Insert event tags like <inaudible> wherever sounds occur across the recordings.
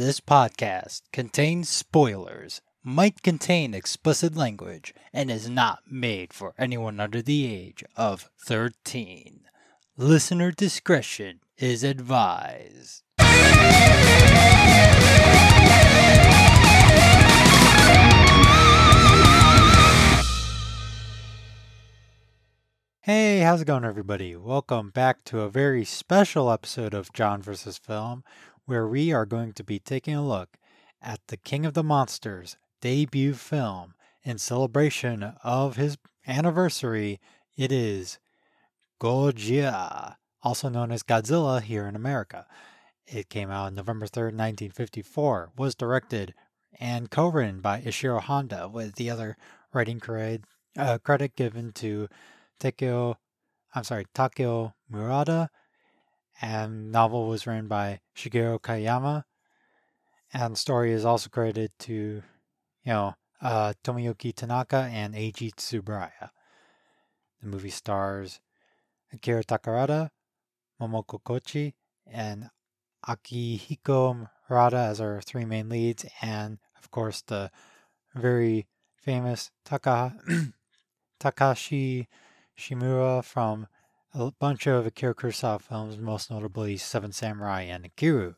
This podcast contains spoilers, might contain explicit language, and is not made for anyone under the age of 13. Listener discretion is advised. Hey, how's it going, everybody? Welcome back to a very special episode of John vs. Film, where we are going to be taking a look at the King of the Monsters debut film in celebration of his anniversary. It is Gojira, also known as Godzilla here in America. It came out on November 3rd, 1954, was directed and co-written by Ishiro Honda, with the other writing credit, uh, credit given to Takeo, I'm sorry, Takeo Murata, and novel was written by Shigeru Kayama, and story is also credited to, you know, uh, Tomoyuki Tanaka and Eiji Tsuburaya. The movie stars Akira Takarada, Momoko Kochi, and Akihiko Murata as our three main leads, and of course the very famous Taka, <clears throat> Takashi Shimura from a bunch of Akira Kurosawa films, most notably Seven Samurai and Ikiru.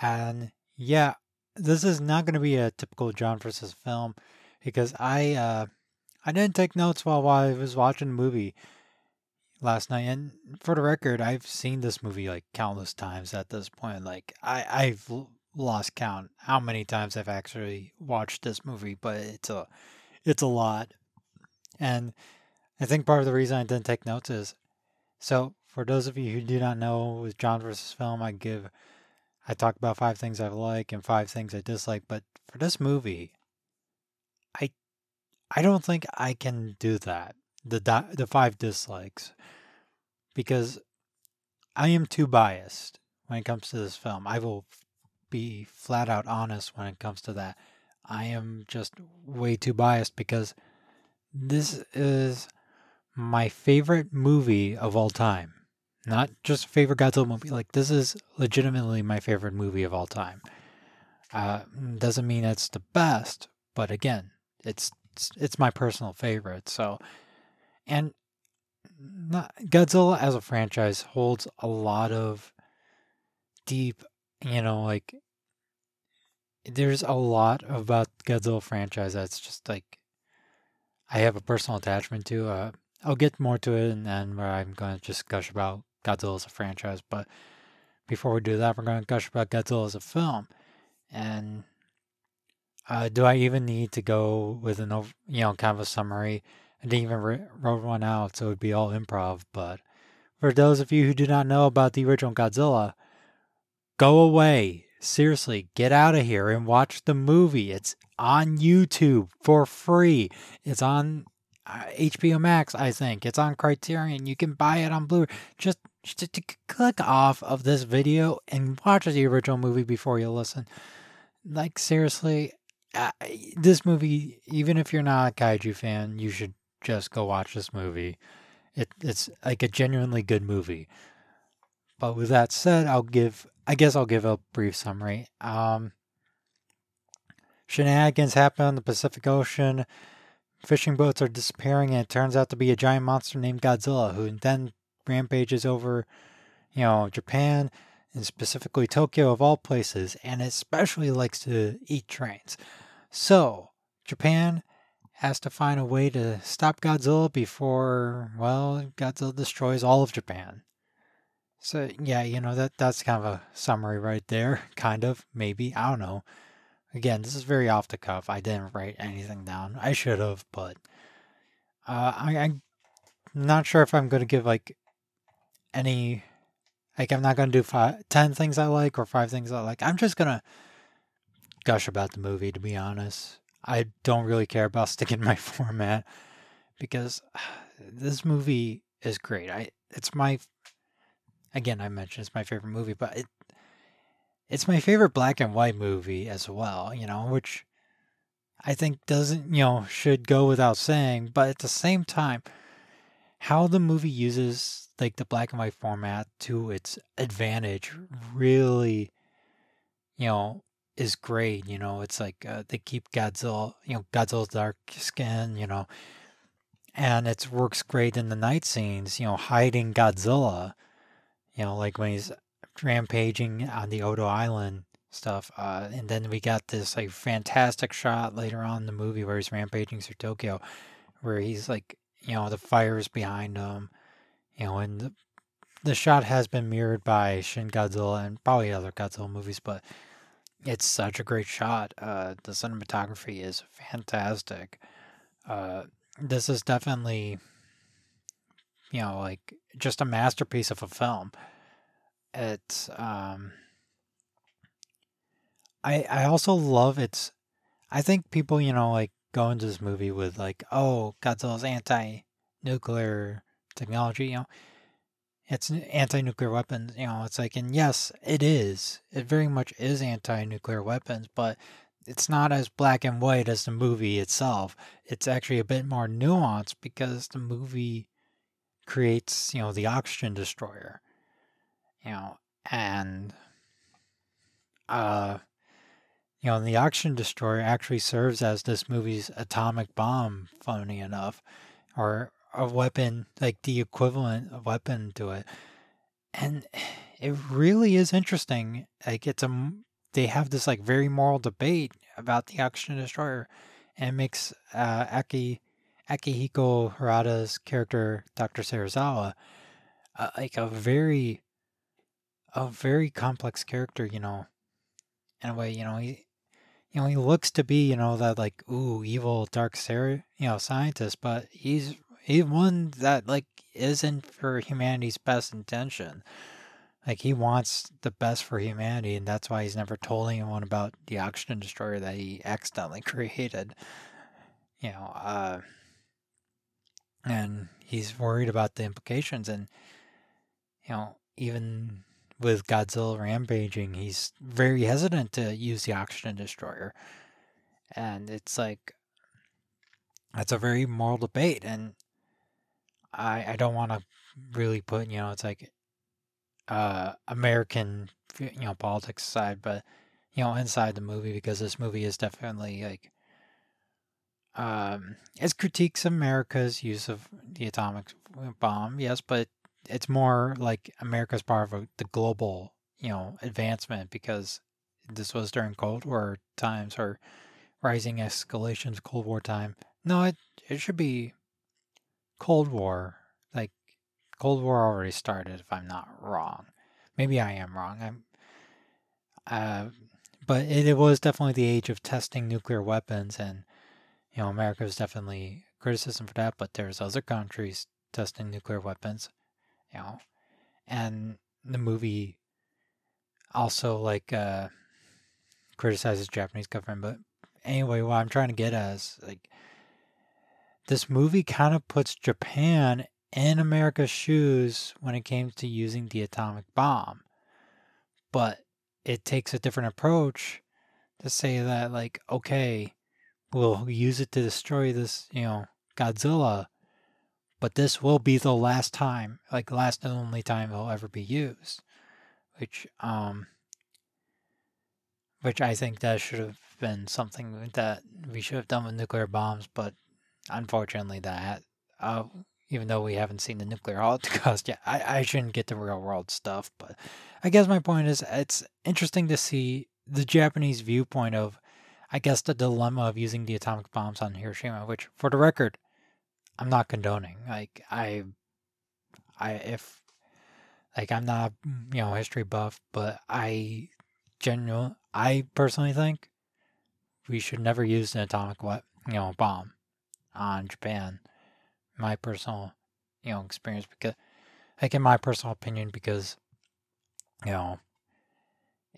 And yeah, this is not going to be a typical John versus film because I uh, I didn't take notes while, while I was watching the movie last night. And for the record, I've seen this movie like countless times at this point. Like I I've lost count how many times I've actually watched this movie, but it's a it's a lot. And I think part of the reason I didn't take notes is so for those of you who do not know with John versus film, I give I talk about five things I like and five things I dislike, but for this movie, I I don't think I can do that. The the five dislikes because I am too biased when it comes to this film. I will be flat out honest when it comes to that. I am just way too biased because this is my favorite movie of all time. Not just favorite Godzilla movie. Like this is legitimately my favorite movie of all time. Uh, doesn't mean it's the best, but again, it's it's, it's my personal favorite. So, and not, Godzilla as a franchise holds a lot of deep, you know, like there's a lot about Godzilla franchise that's just like I have a personal attachment to. Uh, I'll get more to it and then where I'm going to just gush about Godzilla as a franchise. But before we do that, we're going to gush about Godzilla as a film. And uh, do I even need to go with an, over, you know, kind of a summary? I didn't even wrote one out, so it would be all improv. But for those of you who do not know about the original Godzilla, go away. Seriously, get out of here and watch the movie. It's on YouTube for free. It's on HBO uh, Max, I think. It's on Criterion. You can buy it on Blu-ray. Just, just to click off of this video and watch the original movie before you listen. Like seriously, uh, this movie, even if you're not a kaiju fan, you should just go watch this movie. It, it's like a genuinely good movie. But with that said, I'll give. I guess I'll give a brief summary. Um, shenanigans happen on the Pacific Ocean Fishing boats are disappearing, and it turns out to be a giant monster named Godzilla, who then rampages over, you know, Japan and specifically Tokyo of all places, and especially likes to eat trains. So, Japan has to find a way to stop Godzilla before, well, Godzilla destroys all of Japan. So, yeah, you know, that that's kind of a summary right there, kind of, maybe, I don't know. Again, this is very off the cuff. I didn't write anything down. I should have, but uh, I, I'm not sure if I'm going to give like any. Like, I'm not going to do five, 10 things I like or five things I like. I'm just going to gush about the movie, to be honest. I don't really care about <laughs> sticking my format because <sighs> this movie is great. I It's my. Again, I mentioned it's my favorite movie, but it it's my favorite black and white movie as well, you know, which I think doesn't, you know, should go without saying, but at the same time, how the movie uses like the black and white format to its advantage really you know, is great. You know, it's like uh, they keep Godzilla, you know, Godzilla's dark skin, you know, and it works great in the night scenes. You know, hiding Godzilla, you know, like when he's rampaging on the Odo Island stuff. Uh, and then we got this like fantastic shot later on in the movie where he's rampaging through Tokyo, where he's like, you know, the fire's behind him, you know, and the, the shot has been mirrored by Shin Godzilla and probably other Godzilla movies, but it's such a great shot. Uh, the cinematography is fantastic. Uh, this is definitely, you know, like just a masterpiece of a film. It's, um, I I also love its. I think people, you know, like go into this movie with like, oh, Godzilla's anti-nuclear technology, you know, it's anti-nuclear weapons, you know, it's like, and yes, it is. It very much is anti-nuclear weapons, but it's not as black and white as the movie itself. It's actually a bit more nuanced because the movie creates, you know, the oxygen destroyer, you know, and uh you know, the Oxygen Destroyer actually serves as this movie's atomic bomb, funny enough, or a weapon, like the equivalent weapon to it. And it really is interesting. Like, it's a, they have this, like, very moral debate about the Oxygen Destroyer, and makes uh, Aki, Akihiko Hirata's character, Dr. Serizawa, uh, like a very, a very complex character, you know, in a way, you know, he, you know, he looks to be, you know, that like, ooh, evil, dark, ser- you know, scientist, but he's he's one that like isn't for humanity's best intention. Like he wants the best for humanity, and that's why he's never told anyone about the oxygen destroyer that he accidentally <laughs> created. You know, uh, and he's worried about the implications, and you know, even with Godzilla rampaging, he's very hesitant to use the oxygen destroyer. And it's like that's a very moral debate and I I don't want to really put, you know, it's like uh American you know politics side, but you know, inside the movie because this movie is definitely like um it critiques America's use of the atomic bomb, yes, but it's more like America's part of the global, you know, advancement because this was during Cold War times or rising escalations Cold War time. No, it it should be Cold War. Like Cold War already started, if I'm not wrong. Maybe I am wrong. I'm. Uh, but it, it was definitely the age of testing nuclear weapons, and you know, America was definitely criticism for that. But there's other countries testing nuclear weapons you know, and the movie also like uh criticizes Japanese government. But anyway, what I'm trying to get at is like this movie kind of puts Japan in America's shoes when it came to using the atomic bomb, but it takes a different approach to say that like okay, we'll use it to destroy this, you know, Godzilla but this will be the last time, like last and only time it'll ever be used. Which, um, which I think that should have been something that we should have done with nuclear bombs, but unfortunately, that, uh, even though we haven't seen the nuclear <laughs> holocaust yet, I, I shouldn't get the real world stuff. But I guess my point is, it's interesting to see the Japanese viewpoint of, I guess, the dilemma of using the atomic bombs on Hiroshima, which, for the record, I'm not condoning. Like I, I if like I'm not mm, you know history buff, but I genuine I personally think we should never use an atomic weapon, you know, bomb on Japan. My personal, you know, experience because, like in my personal opinion, because you know,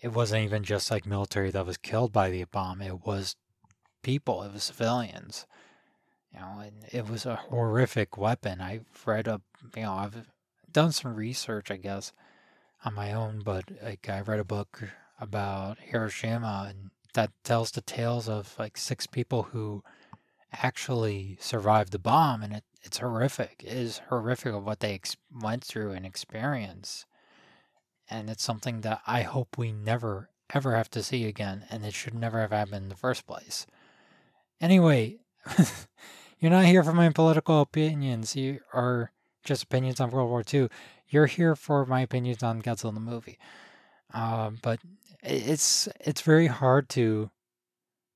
it wasn't even just like military that was killed by the bomb. It was people. It was civilians. You know, and it was a horrific weapon. I've read a, you know, I've done some research, I guess, on my own, but like I read a book about Hiroshima and that tells the tales of like six people who actually survived the bomb and it, it's horrific. It is horrific of what they ex- went through and experienced. And it's something that I hope we never, ever have to see again, and it should never have happened in the first place. Anyway, <laughs> you're not here for my political opinions you, or just opinions on World War II. You're here for my opinions on Godzilla the movie. Uh, but it's it's very hard to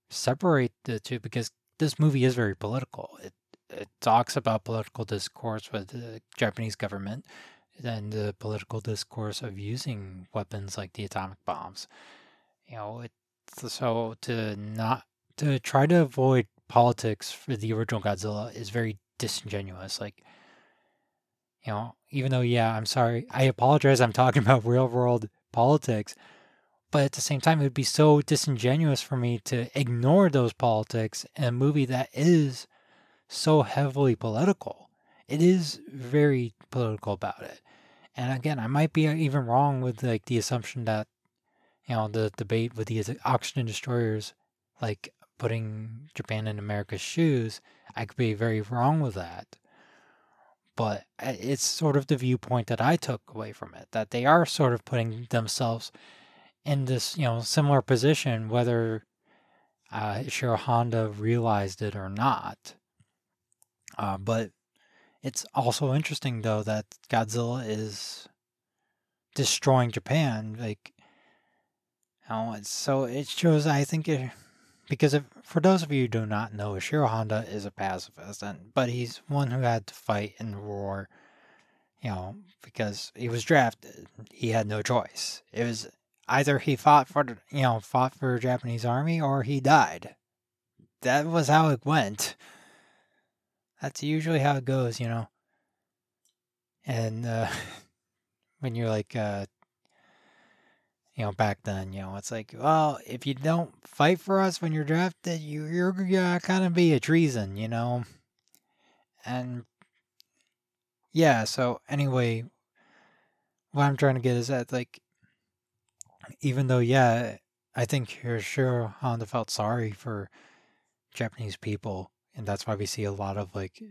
separate the two because this movie is very political. It it talks about political discourse with the Japanese government and the political discourse of using weapons like the atomic bombs. You know, so to not to try to avoid politics for the original Godzilla is very disingenuous. Like, you know, even though yeah, I'm sorry, I apologize. I'm talking <laughs> about real world politics, but at the same time, it would be so disingenuous for me to ignore those politics in a movie that is so heavily political. It is very political about it. And again, I might be even wrong with like the assumption that you know the debate with the oxygen destroyers, like putting Japan in America's shoes. I could be very wrong with that. But uh, it's sort of the viewpoint that I took away from it that they are sort of putting themselves in this, you know, similar position, whether uh, Honda realized it or not. Uh, but it's also interesting, though, that Godzilla is destroying Japan. Like, you know, so it shows, I think, it, because if, for those of you who do not know, Ishiro Honda is a pacifist, and but he's one who had to fight in the war, you know, because he was drafted. He had no choice. It was either he fought for you know fought for the Japanese army or he died. That was how it went. That's usually how it goes, you know. And uh, <laughs> when you're like, uh, you know, back then, you know, it's like, well, if you don't fight for us when you're drafted, you, you're gonna kind of be a treason, you know. And yeah, so anyway, what I'm trying to get is that like even though, yeah, I think Ishiro Honda felt sorry for Japanese people, and that's why we see a lot of like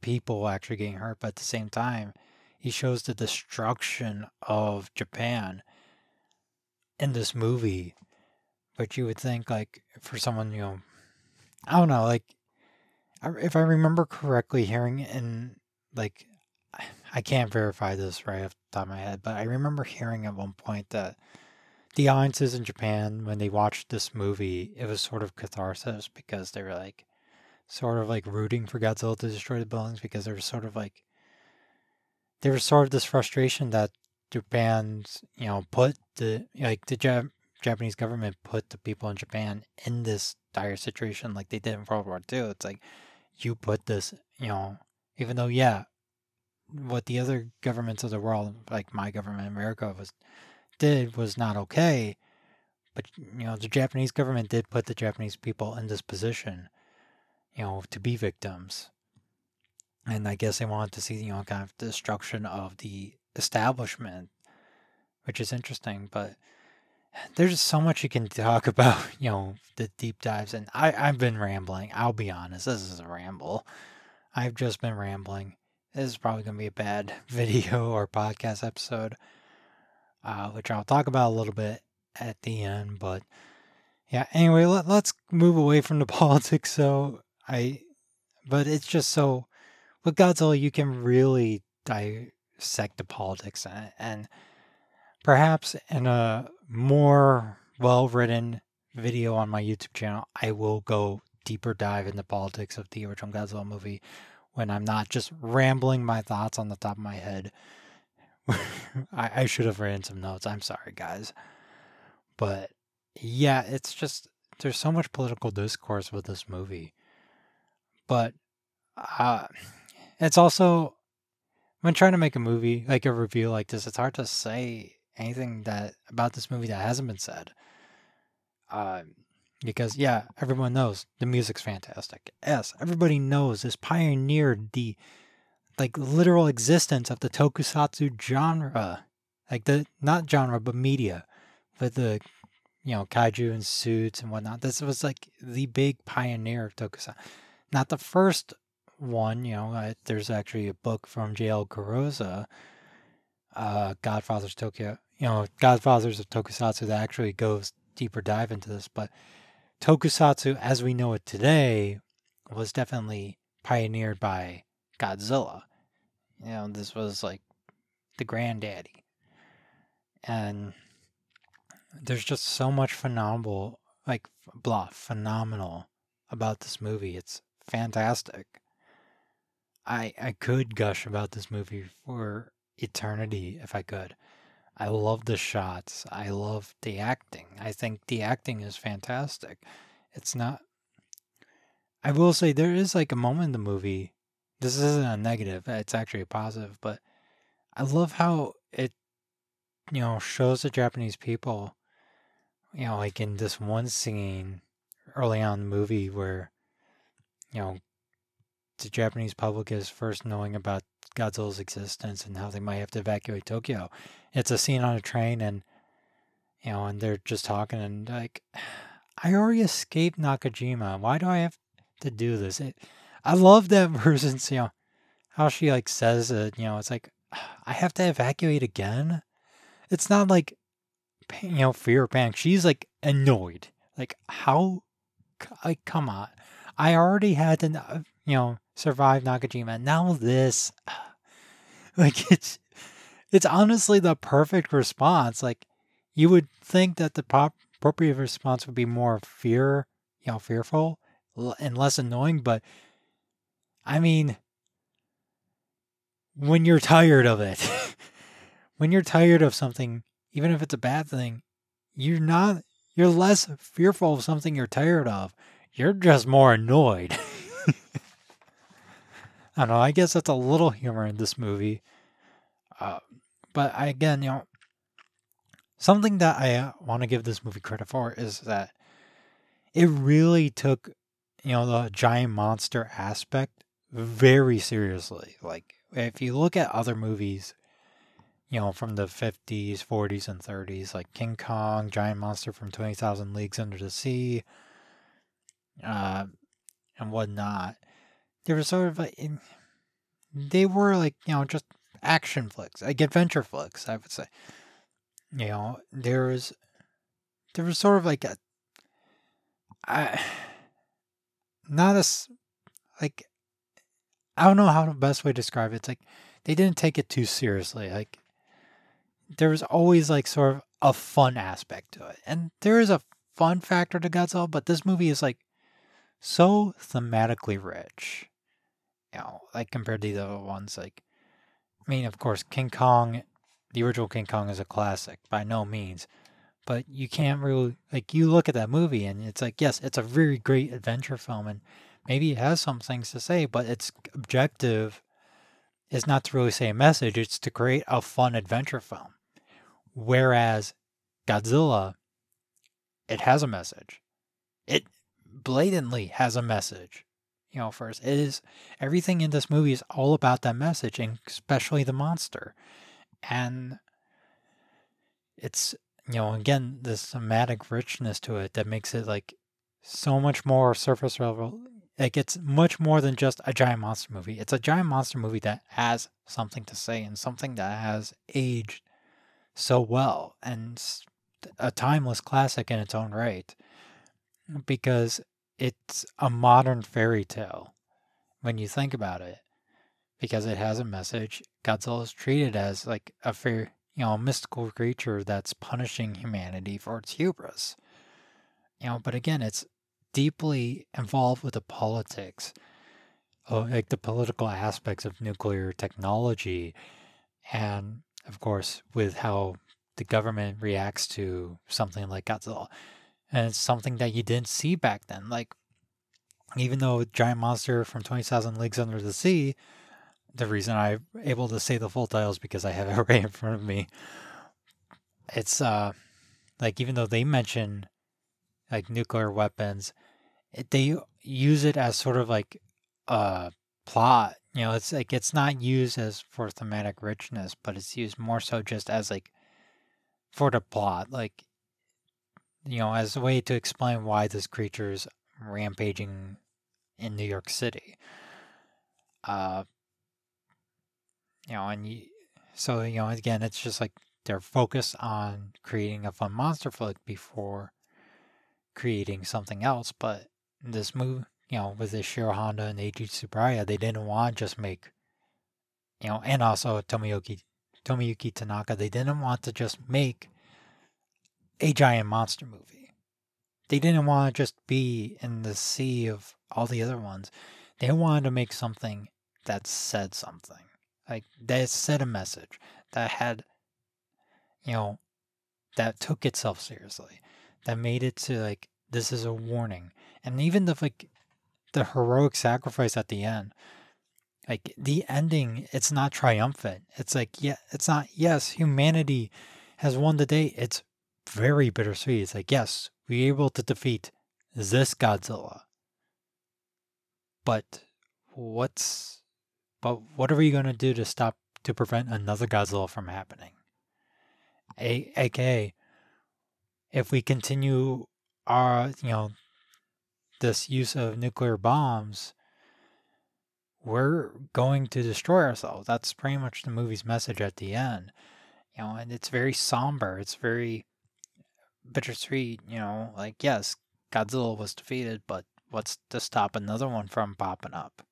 people actually getting hurt. But at the same time, he shows the destruction of Japan in this movie. But you would think, like, for someone, you know, I don't know, like, if I remember correctly, hearing in like <sighs> I can't verify this right off the top of my head, but I remember hearing at one point that the audiences in Japan, when they watched this movie, it was sort of catharsis because they were like, sort of like rooting for Godzilla to destroy the buildings because there was sort of like, there was sort of this frustration that Japan's, you know, put the, like, the Jap- Japanese government put the people in Japan in this dire situation like they did in World War II. It's like, you put this, you know, even though, yeah, what the other governments of the world, like my government, America, was did was not okay. But you know, the Japanese government did put the Japanese people in this position, you know, to be victims. And I guess they wanted to see, you know, kind of destruction of the establishment, which is interesting. But there's just so much you can talk <laughs> about, you know, the deep dives. And I, I've been rambling. I'll be honest, this is a ramble. I've just been rambling. This is probably going to be a bad <laughs> video or podcast episode, uh, which I'll talk about a little bit at the end. But yeah, anyway, let, let's move away from the <laughs> politics. So I, but it's just so with Godzilla, you can really dissect the politics and, and perhaps in a more well written video on my YouTube channel, I will go deeper dive into the politics of the original Godzilla movie when I'm not just rambling my thoughts on the top of my head. <laughs> I, I should have written some notes. I'm sorry, guys. But yeah, it's just there's so much political discourse with this movie. But uh, it's also when trying to make a movie like a review like this, it's hard to say anything that about this movie that hasn't been said. Um, because yeah, everyone knows the music's fantastic. Yes, everybody knows this pioneered the like literal existence of the tokusatsu genre. Like the not genre but media. With the you know, kaiju and suits and whatnot. This was like the big pioneer of tokusatsu. Not the first one, you know, there's actually a book from J.L. Garoza, uh, Godfather's Tokyo, you know, Godfathers of Tokusatsu that actually goes deeper dive into this, but Tokusatsu as we know it today was definitely pioneered by Godzilla. You know, this was like the granddaddy. And there's just so much phenomenal, like, blah, phenomenal about this movie. It's fantastic. I I could gush about this movie for eternity if I could. I love the shots. I love the acting. I think the acting is fantastic. It's not I will say there is like a moment in the movie. This isn't a negative, it's actually a positive, but I love how it you know shows the Japanese people you know like in this one scene early on in the movie where you know the Japanese public is first knowing about Godzilla's existence and how they might have to evacuate Tokyo. It's a scene on a train and you know, and they're just talking and like <sighs> I already escaped Nagasaki. Why do I have to do this? It, I love that <laughs> person's, you know, how she like says it, you know, it's like <sighs> I have to evacuate again. It's not like you know, fear or panic. She's like annoyed. Like how like come on. I already had to uh, you know, survive Nagasaki. Now this <sighs> like it's it's honestly the perfect response. Like you would think that the pop appropriate response would be more fear, you know, fearful and less annoying, but I mean when you're tired of it, <laughs> when you're tired of something, even if it's a bad thing, you're not you're less fearful of something you're tired of. You're just more annoyed. <laughs> I don't know. I guess that's a little humor in this movie. Uh, but I, again, you know, something that I uh, want to give this movie credit for is that it really took, you know, the giant monster aspect very seriously. Like, if you look at other movies, you know, from the 50s, 40s, and 30s, like King Kong, Giant Monster from 20,000 Leagues Under the Sea, uh, and whatnot, they were sort of like, they were like, you know, just action flicks, like adventure flicks, I would say. You know, there was, there was sort of like a, I, not as, like, I don't know how the best way to describe it. It's like they didn't take it too seriously. Like there was always like sort of a fun aspect to it, and there is a fun factor to Godzilla, but this movie is like so thematically rich. You know, like compared to the other ones, like I mean, of course, King Kong, the original King Kong is a classic by no means, but you can't really like you look at that movie and it's like yes, it's a very great adventure film and maybe it has some things to say, but its objective is not to really say a message, it's to create a fun adventure film. Whereas Godzilla, it has a message. It blatantly has a message. You know, first, it is everything in this movie is all about that message, and especially the monster. And it's, you know, again, this thematic richness to it that makes it like so much more surface level like it's much more than just a giant monster movie. It's a giant monster movie that has something to say and something that has aged so well and a timeless classic in its own right because it's a modern fairy tale when you think about it because it has a message godzilla is treated as like a fair you know mystical creature that's punishing humanity for its hubris you know but again it's deeply involved with the politics, like the political aspects of nuclear technology, and of course, with how the government reacts to something like Godzilla. And it's something that you didn't see back then. Like, even though Giant Monster from 20,000 Leagues Under the Sea, the reason I'm able to say the full title is because I have it <laughs> right in front of me. It's, uh, like, even though they mention like nuclear weapons, it, they use it as sort of like a plot. You know, it's like it's not used as for thematic richness, but it's used more so just as like for the plot, like you know, as a way to explain why this creature is rampaging in New York City. Uh, you know, and you, so you know, again, it's just like they're focused on creating a fun monster flick before creating something else. But this move, you know, with Ishiro Honda and Eiji Tsuburaya, they didn't want to just make, you know, and also Tomoyuki Tomoyuki Tanaka, they didn't want to just make a giant monster movie. They didn't want to just be in the sea of all the other ones. They wanted to make something that said something. Like that said a message that had you know that took itself seriously. That made it to like this is a warning. And even the like the heroic sacrifice at the end. Like the ending, it's not triumphant. It's like yeah, it's not yes, humanity has won the day. It's very bittersweet. It's like yes, we were able to defeat this Godzilla. But what's but what are we going to do to stop to prevent another Godzilla from happening? A, AKA, if we continue our, you know, this use of nuclear bombs, we're going to destroy ourselves. That's pretty much the movie's message at the end. You know, and it's very somber. It's very bittersweet. You know, like, yes, Godzilla was defeated, but what's to stop another one from popping up?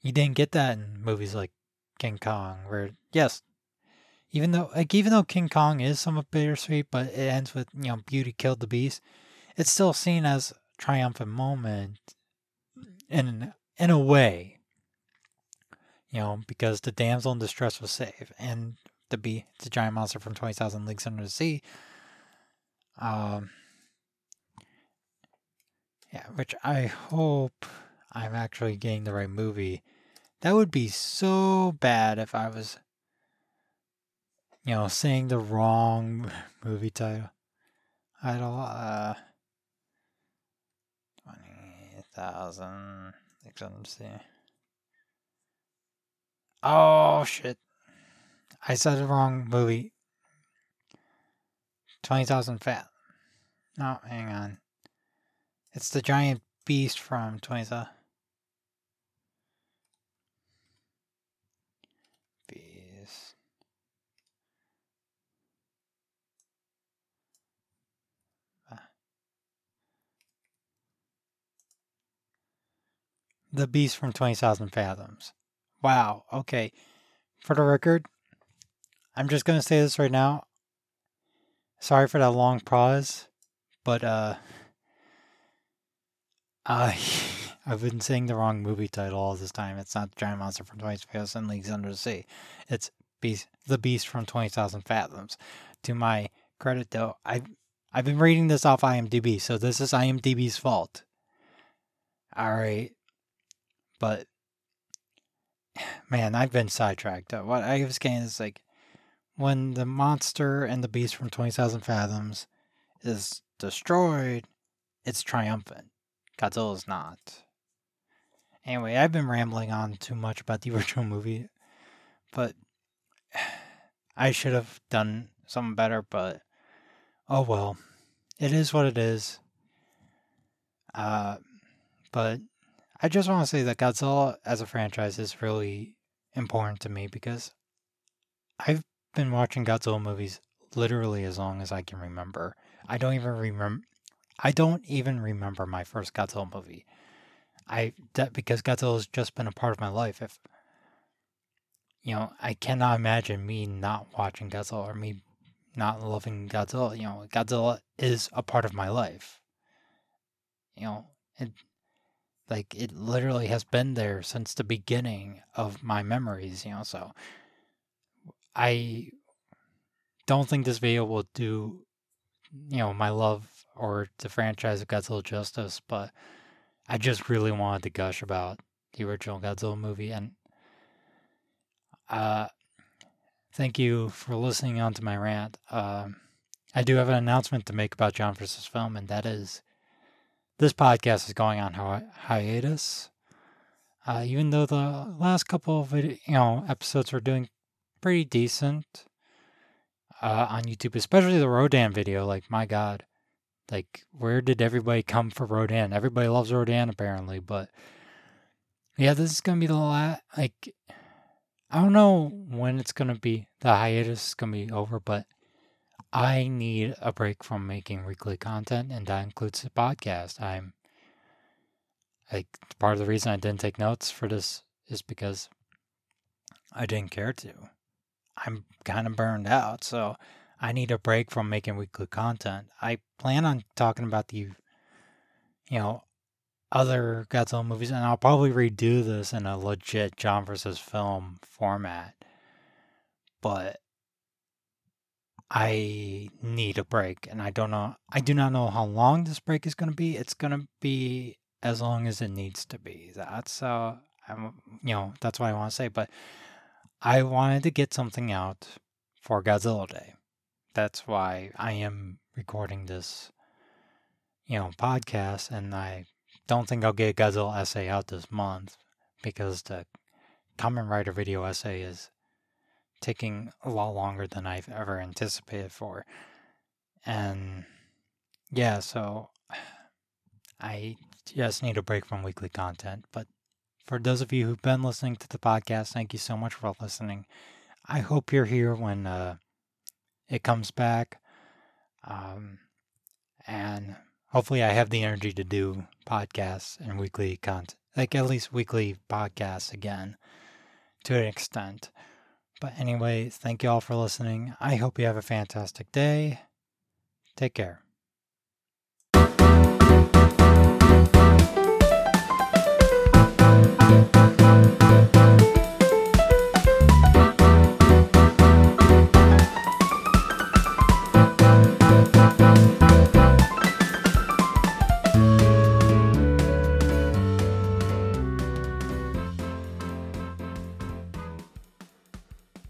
You didn't get that in movies like King Kong, where, yes, even though like even though King Kong is somewhat bittersweet, but it ends with you know beauty killed the beast, it's still seen as a triumphant moment in in a way. You know, because the damsel in distress was saved, and the be the giant monster from Twenty Thousand Leagues Under the Sea. Um, yeah, which I hope I'm actually getting the right movie. That would be so bad if I was you know, saying the wrong <laughs> movie title. Idol, uh, 20,000, let see. Oh, shit. I said the wrong movie. 20,000 Fat. No, hang on. It's the giant beast from 20,000. Beast. The Beast from 20,000 Fathoms. Wow. Okay. For the record, I'm just going to say this right now. Sorry for that long pause, but uh I <laughs> I've been saying the wrong movie title all this time. It's not Giant Monster from 20,000 Leagues Under the Sea. It's Beast, The Beast from 20,000 Fathoms. To my credit though, I've I've been reading this off IMDb, so this is IMDb's fault. All right. But <sighs> man, I've been sidetracked. What I was getting is like when the monster and the beast from Twenty Thousand Fathoms is destroyed, it's triumphant. Godzilla's not. Anyway, I've been rambling on too much about the <laughs> original movie, but <sighs> I should have done something better, but oh well. It is what it is. Uh, but I just want to say that Godzilla as a franchise is really important to me because I've been watching Godzilla movies literally as long as I can remember. I don't even remember I don't even remember my first Godzilla movie. I that because Godzilla's just been a part of my life. If you know, I cannot imagine me not watching Godzilla or me not loving Godzilla. You know, Godzilla is a part of my life. You know, it like it literally has been there since the beginning of my memories, you know, so I don't think this video will do you know, my love or the franchise of Godzilla justice, but I just really wanted to gush about the original Godzilla movie and uh thank you for listening on to my rant. Um I do have an announcement to make about John vs. Film, and that is this podcast is going on hi- hiatus. Uh, even though the last couple of you know episodes were doing pretty decent uh, on YouTube, especially the Rodan video. Like my God, like where did everybody come for Rodan? Everybody loves Rodan apparently, but yeah, this is gonna be the last. Like I don't know when it's gonna be the hiatus is gonna be over, but I need a break from making weekly content, and that includes the podcast. I'm like part of the reason I didn't take notes for this is because I didn't care to. I'm kind of burned out, so I need a break from making weekly content. I plan on talking about the, you know, other Godzilla movies, and I'll probably redo this in a legit John versus film format. But I need a break, and I don't know. I do not know how long this break is going to be. It's going to be as long as it needs to be. That's uh, I'm, you know, that's what I want to say. But I wanted to get something out for Godzilla Day. That's why I am recording this, you know, podcast, and I don't think I'll get a Godzilla essay out this month because the Kamen Rider video essay is taking a lot longer than I've ever anticipated for. And yeah, so <sighs> I just need a break from weekly content. But for those of you who've been listening to the podcast, thank you so much for listening. I hope you're here when uh, it comes back. Um, and hopefully, I have the energy to do podcasts and weekly content, like at least weekly podcasts again to an extent. But anyway, thank you all for listening. I hope you have a fantastic day. Take care.